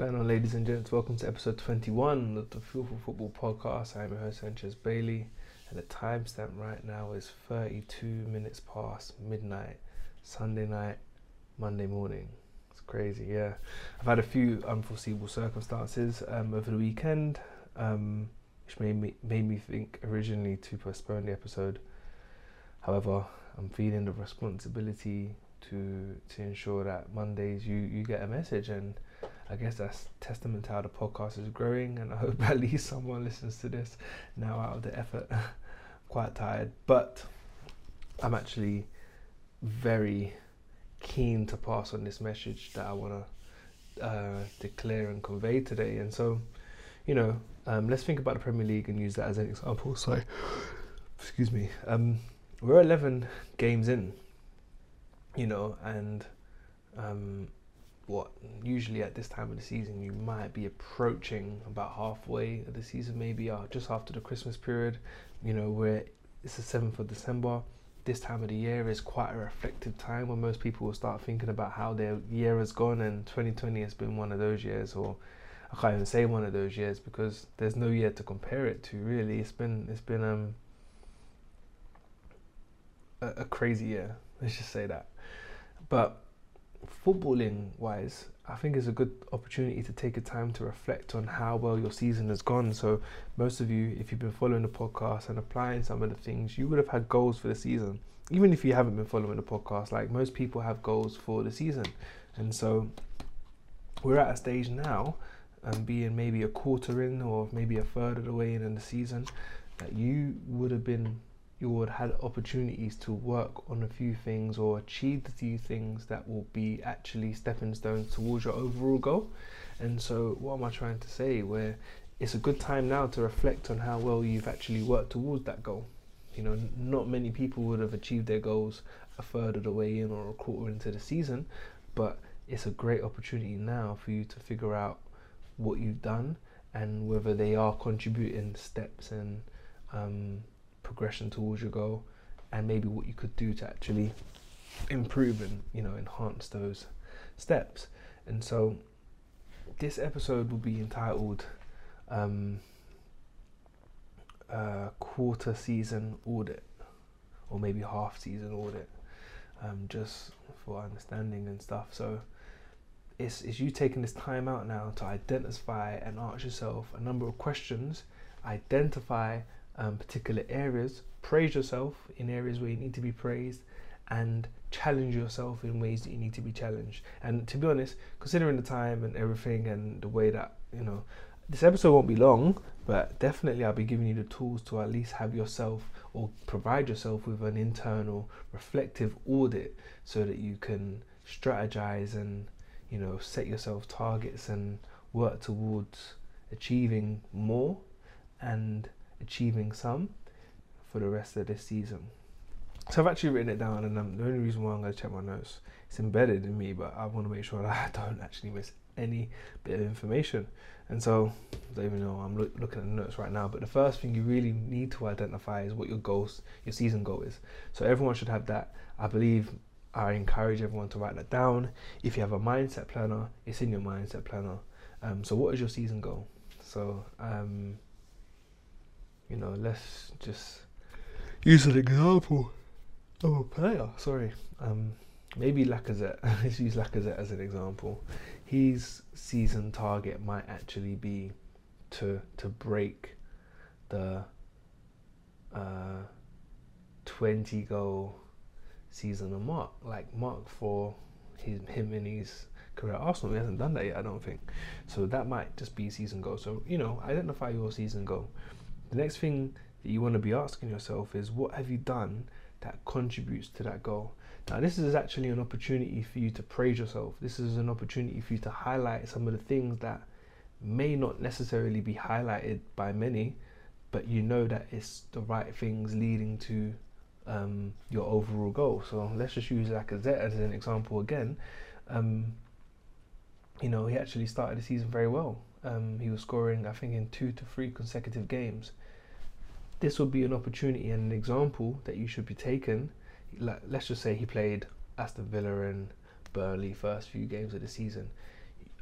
going on, ladies and gents? Welcome to episode 21 of the Feel for Football podcast. I'm your host, Sanchez Bailey, and the timestamp right now is 32 minutes past midnight, Sunday night, Monday morning. It's crazy, yeah. I've had a few unforeseeable circumstances um, over the weekend, um, which made me, made me think originally to postpone the episode. However, I'm feeling the responsibility to to ensure that Mondays you, you get a message and I guess that's testament to how the podcast is growing, and I hope at least someone listens to this now out of the effort. Quite tired, but I'm actually very keen to pass on this message that I want to uh, declare and convey today. And so, you know, um, let's think about the Premier League and use that as an example. Sorry, excuse me. Um, we're 11 games in, you know, and um, what usually at this time of the season you might be approaching about halfway of the season, maybe uh, just after the Christmas period. You know, where it's the seventh of December. This time of the year is quite a reflective time when most people will start thinking about how their year has gone, and 2020 has been one of those years, or I can't even say one of those years because there's no year to compare it to. Really, it's been it's been um a, a crazy year. Let's just say that, but footballing wise, I think it's a good opportunity to take a time to reflect on how well your season has gone. So, most of you, if you've been following the podcast and applying some of the things, you would have had goals for the season. Even if you haven't been following the podcast, like most people have goals for the season. And so, we're at a stage now, and um, being maybe a quarter in or maybe a third of the way in, in the season, that you would have been you would have had opportunities to work on a few things or achieve a few things that will be actually stepping stones towards your overall goal. And so, what am I trying to say? Where it's a good time now to reflect on how well you've actually worked towards that goal. You know, not many people would have achieved their goals a third of the way in or a quarter into the season, but it's a great opportunity now for you to figure out what you've done and whether they are contributing steps and um, progression towards your goal and maybe what you could do to actually improve and you know enhance those steps. And so this episode will be entitled um, uh, quarter season audit or maybe half season audit um, just for understanding and stuff. So it's, it's you taking this time out now to identify and ask yourself a number of questions identify um, particular areas, praise yourself in areas where you need to be praised, and challenge yourself in ways that you need to be challenged. And to be honest, considering the time and everything and the way that, you know, this episode won't be long, but definitely I'll be giving you the tools to at least have yourself or provide yourself with an internal reflective audit so that you can strategize and, you know, set yourself targets and work towards achieving more and achieving some for the rest of this season. So I've actually written it down, and um, the only reason why I'm going to check my notes, it's embedded in me, but I want to make sure that I don't actually miss any bit of information. And so, I don't even know I'm lo- looking at the notes right now. But the first thing you really need to identify is what your goals, your season goal is. So everyone should have that. I believe I encourage everyone to write that down. If you have a mindset planner, it's in your mindset planner. Um, so what is your season goal? So um, you know, let's just use an example of a player. Sorry, um, maybe Lacazette. let's use Lacazette as an example. His season target might actually be to to break the uh, twenty goal season mark, like mark for his him in his career at Arsenal. He hasn't done that yet, I don't think. So that might just be season goal. So you know, identify your season goal the next thing that you want to be asking yourself is what have you done that contributes to that goal? Now, this is actually an opportunity for you to praise yourself. This is an opportunity for you to highlight some of the things that may not necessarily be highlighted by many, but you know that it's the right things leading to um, your overall goal. So let's just use Lacazette as an example again. Um, you know, he actually started the season very well. Um, he was scoring, I think, in two to three consecutive games this would be an opportunity and an example that you should be taken. Let's just say he played Aston Villa and Burnley first few games of the season.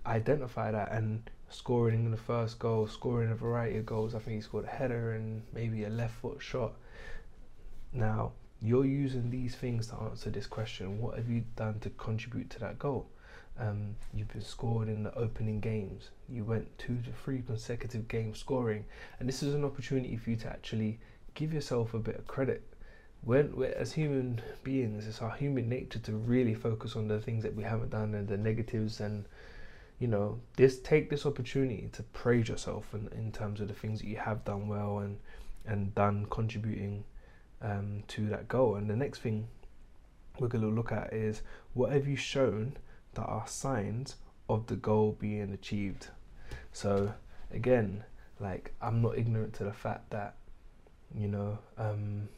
identify that and scoring in the first goal, scoring a variety of goals. I think he scored a header and maybe a left foot shot. Now, you're using these things to answer this question what have you done to contribute to that goal? Um, you've been scored in the opening games. You went two to three consecutive games scoring, and this is an opportunity for you to actually give yourself a bit of credit. When, as human beings, it's our human nature to really focus on the things that we haven't done and the negatives and you know this take this opportunity to praise yourself in, in terms of the things that you have done well and and done contributing um, to that goal and the next thing we're going to look at is what have you shown that are signs of the goal being achieved so again like i'm not ignorant to the fact that you know um,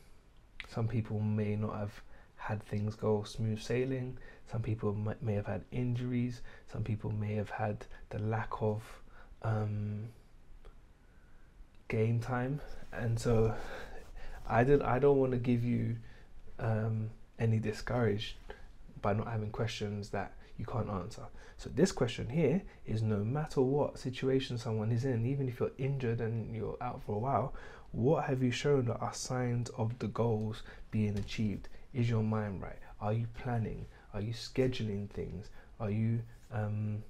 some people may not have had things go smooth sailing some people may have had injuries. Some people may have had the lack of um, game time, and so I did. I don't want to give you um, any discouraged by not having questions that you can't answer. So this question here is no matter what situation someone is in, even if you're injured and you're out for a while, what have you shown that are signs of the goals being achieved? Is your mind right? Are you planning? Are you scheduling things? Are you um,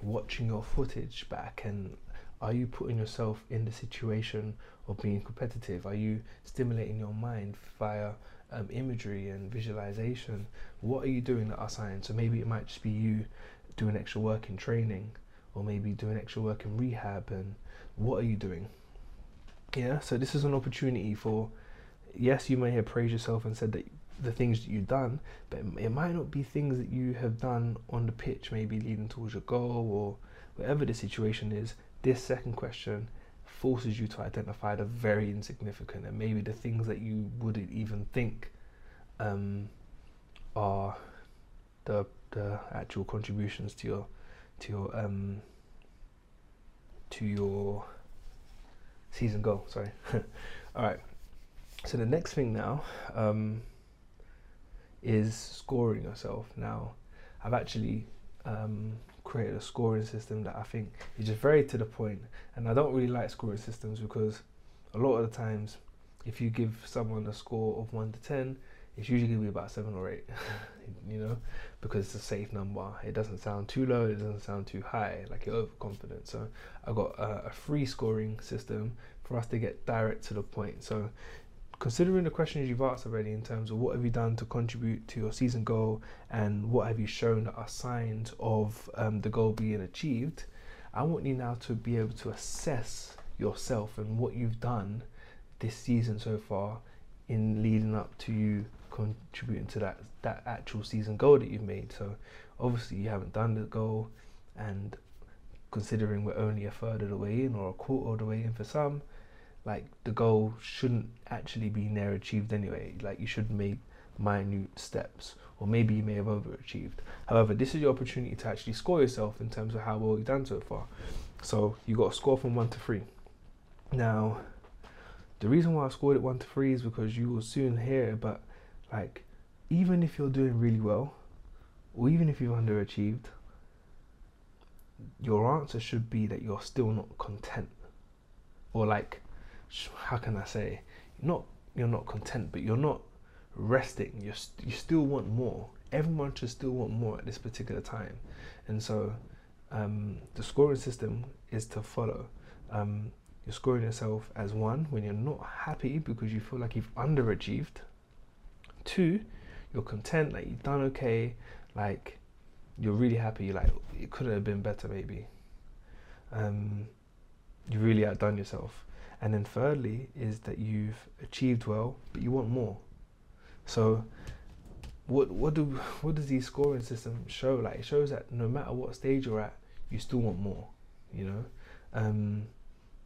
watching your footage back? And are you putting yourself in the situation of being competitive? Are you stimulating your mind via um, imagery and visualization? What are you doing that are signs? So maybe it might just be you doing extra work in training, or maybe doing extra work in rehab. And what are you doing? Yeah, so this is an opportunity for. Yes, you may have praised yourself and said that the things that you've done, but it might not be things that you have done on the pitch, maybe leading towards your goal or whatever the situation is. This second question forces you to identify the very insignificant and maybe the things that you wouldn't even think um, are the the actual contributions to your to your um, to your season goal. Sorry. All right. So the next thing now. Um, is scoring yourself. Now, I've actually um, created a scoring system that I think is just very to the point, and I don't really like scoring systems because a lot of the times, if you give someone a score of one to ten, it's usually going to be about seven or eight, you know, because it's a safe number. It doesn't sound too low, it doesn't sound too high, like you're overconfident. So I got a, a free scoring system for us to get direct to the point. So considering the questions you've asked already in terms of what have you done to contribute to your season goal and what have you shown that are signs of um, the goal being achieved, I want you now to be able to assess yourself and what you've done this season so far in leading up to you contributing to that that actual season goal that you've made. So obviously you haven't done the goal and considering we're only a third of the way in or a quarter of the way in for some, like the goal shouldn't actually be near achieved anyway. Like you should make minute steps, or maybe you may have overachieved. However, this is your opportunity to actually score yourself in terms of how well you've done so far. So you got a score from one to three. Now, the reason why I scored it one to three is because you will soon hear, but like even if you're doing really well, or even if you've underachieved, your answer should be that you're still not content, or like how can I say, not you're not content, but you're not resting. You you still want more. Everyone should still want more at this particular time, and so um, the scoring system is to follow. Um, you're scoring yourself as one when you're not happy because you feel like you've underachieved. Two, you're content, like you've done okay, like you're really happy, like it could have been better maybe. Um, you really outdone yourself. And then thirdly is that you've achieved well, but you want more. So what what do what does the scoring system show? Like it shows that no matter what stage you're at, you still want more. You know, um,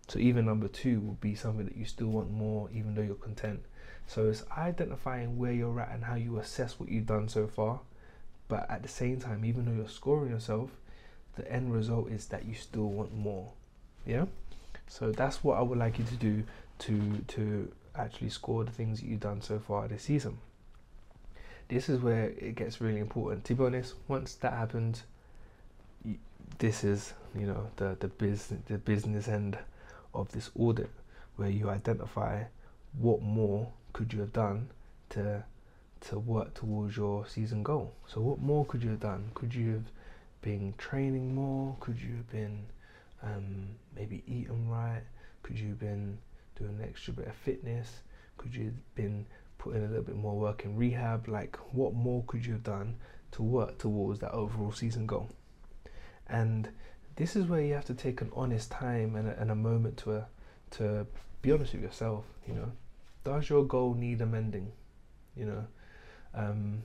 so even number two will be something that you still want more, even though you're content. So it's identifying where you're at and how you assess what you've done so far. But at the same time, even though you're scoring yourself, the end result is that you still want more. Yeah. So that's what I would like you to do to to actually score the things that you've done so far this season. This is where it gets really important. To be honest, once that happens, this is you know the the business the business end of this audit where you identify what more could you have done to to work towards your season goal. So what more could you have done? Could you have been training more? Could you have been um, maybe eating right? Could you have been doing an extra bit of fitness? Could you have been putting a little bit more work in rehab? Like what more could you have done to work towards that overall season goal? And this is where you have to take an honest time and a, and a moment to uh, to be honest with yourself. You know, does your goal need amending? You know, um,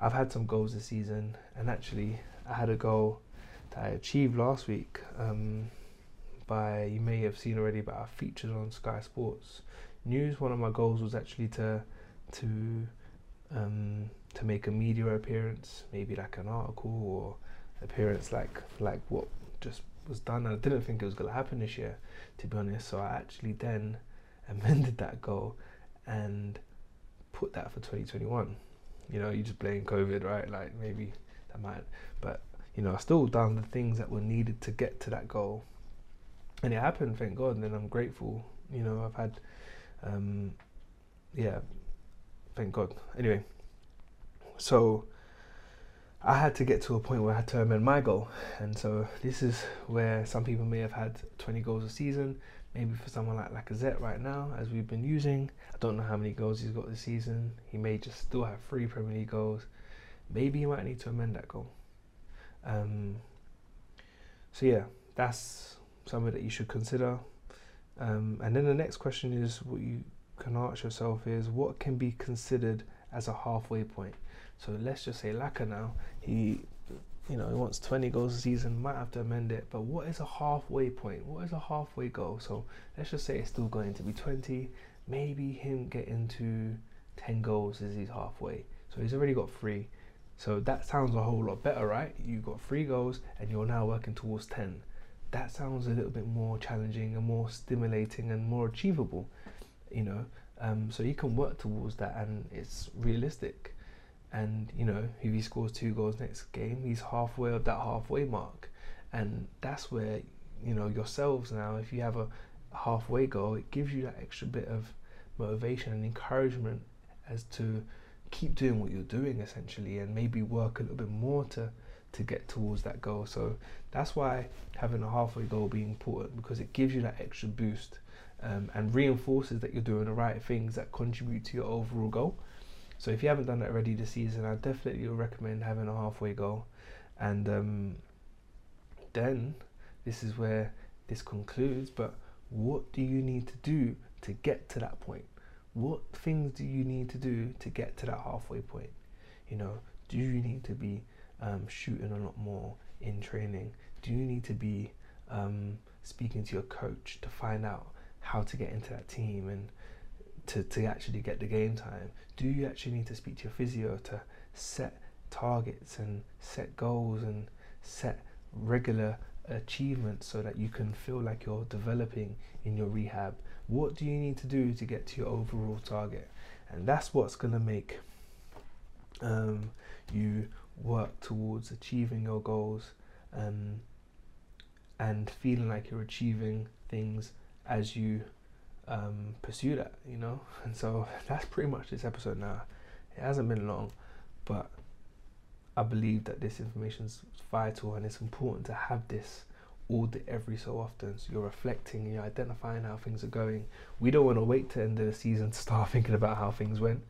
I've had some goals this season, and actually, I had a goal that I achieved last week. Um, by you may have seen already, but I featured on Sky Sports News. One of my goals was actually to to um, to make a media appearance, maybe like an article or appearance like like what just was done. I didn't think it was gonna happen this year, to be honest. So I actually then amended that goal and put that for 2021. You know, you just blame COVID, right? Like maybe that might, but you know, I still done the things that were needed to get to that goal, and it happened. Thank God. And I'm grateful. You know, I've had, um, yeah, thank God. Anyway, so I had to get to a point where I had to amend my goal, and so this is where some people may have had 20 goals a season, maybe for someone like Lacazette right now, as we've been using. I don't know how many goals he's got this season. He may just still have three Premier League goals. Maybe he might need to amend that goal. Um, so yeah, that's something that you should consider. Um, and then the next question is what you can ask yourself is what can be considered as a halfway point. So let's just say Laca now, he you know, he wants 20 goals a season, might have to amend it. But what is a halfway point? What is a halfway goal? So let's just say it's still going to be 20. Maybe him getting to 10 goals is he's halfway. So he's already got three. So that sounds a whole lot better, right? You got three goals and you're now working towards 10. That sounds a little bit more challenging and more stimulating and more achievable, you know. Um, so you can work towards that and it's realistic and you know if he scores two goals next game he's halfway of that halfway mark and that's where you know yourselves now if you have a halfway goal it gives you that extra bit of motivation and encouragement as to keep doing what you're doing essentially and maybe work a little bit more to to get towards that goal so that's why having a halfway goal being important because it gives you that extra boost um, and reinforces that you're doing the right things that contribute to your overall goal so if you haven't done that already this season, I definitely recommend having a halfway goal. And um, then this is where this concludes. But what do you need to do to get to that point? What things do you need to do to get to that halfway point? You know, do you need to be um, shooting a lot more in training? Do you need to be um, speaking to your coach to find out how to get into that team and to, to actually get the game time? Do you actually need to speak to your physio to set targets and set goals and set regular achievements so that you can feel like you're developing in your rehab? What do you need to do to get to your overall target? And that's what's going to make um, you work towards achieving your goals um, and feeling like you're achieving things as you um, pursue that, you know. And so that's pretty much this episode now. It hasn't been long, but I believe that this information is vital and it's important to have this audit every so often. So you're reflecting and you're identifying how things are going. We don't want to wait to end of the season to start thinking about how things went.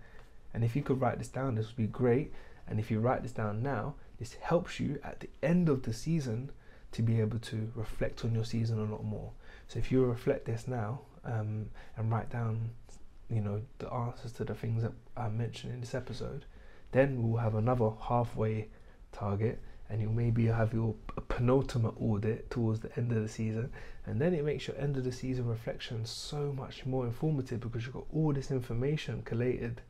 And if you could write this down, this would be great. And if you write this down now, this helps you at the end of the season to be able to reflect on your season a lot more. So if you reflect this now um, and write down, you know, the answers to the things that I mentioned in this episode, then we'll have another halfway target, and you'll maybe have your penultimate audit towards the end of the season, and then it makes your end of the season reflection so much more informative because you've got all this information collated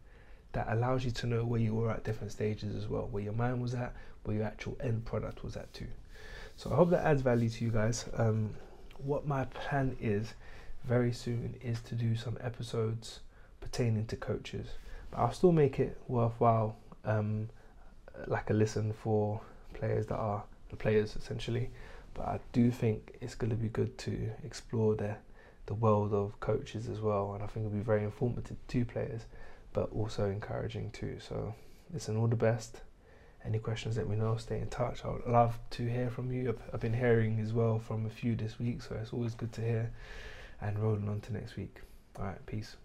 that allows you to know where you were at different stages as well, where your mind was at, where your actual end product was at too. So I hope that adds value to you guys. Um, what my plan is very soon is to do some episodes pertaining to coaches, but I'll still make it worthwhile, um, like a listen for players that are the players essentially. But I do think it's going to be good to explore the the world of coaches as well, and I think it'll be very informative to players, but also encouraging too. So listen, all the best. Any questions, let me know. Stay in touch. I would love to hear from you. I've, I've been hearing as well from a few this week, so it's always good to hear. And rolling on to next week. All right, peace.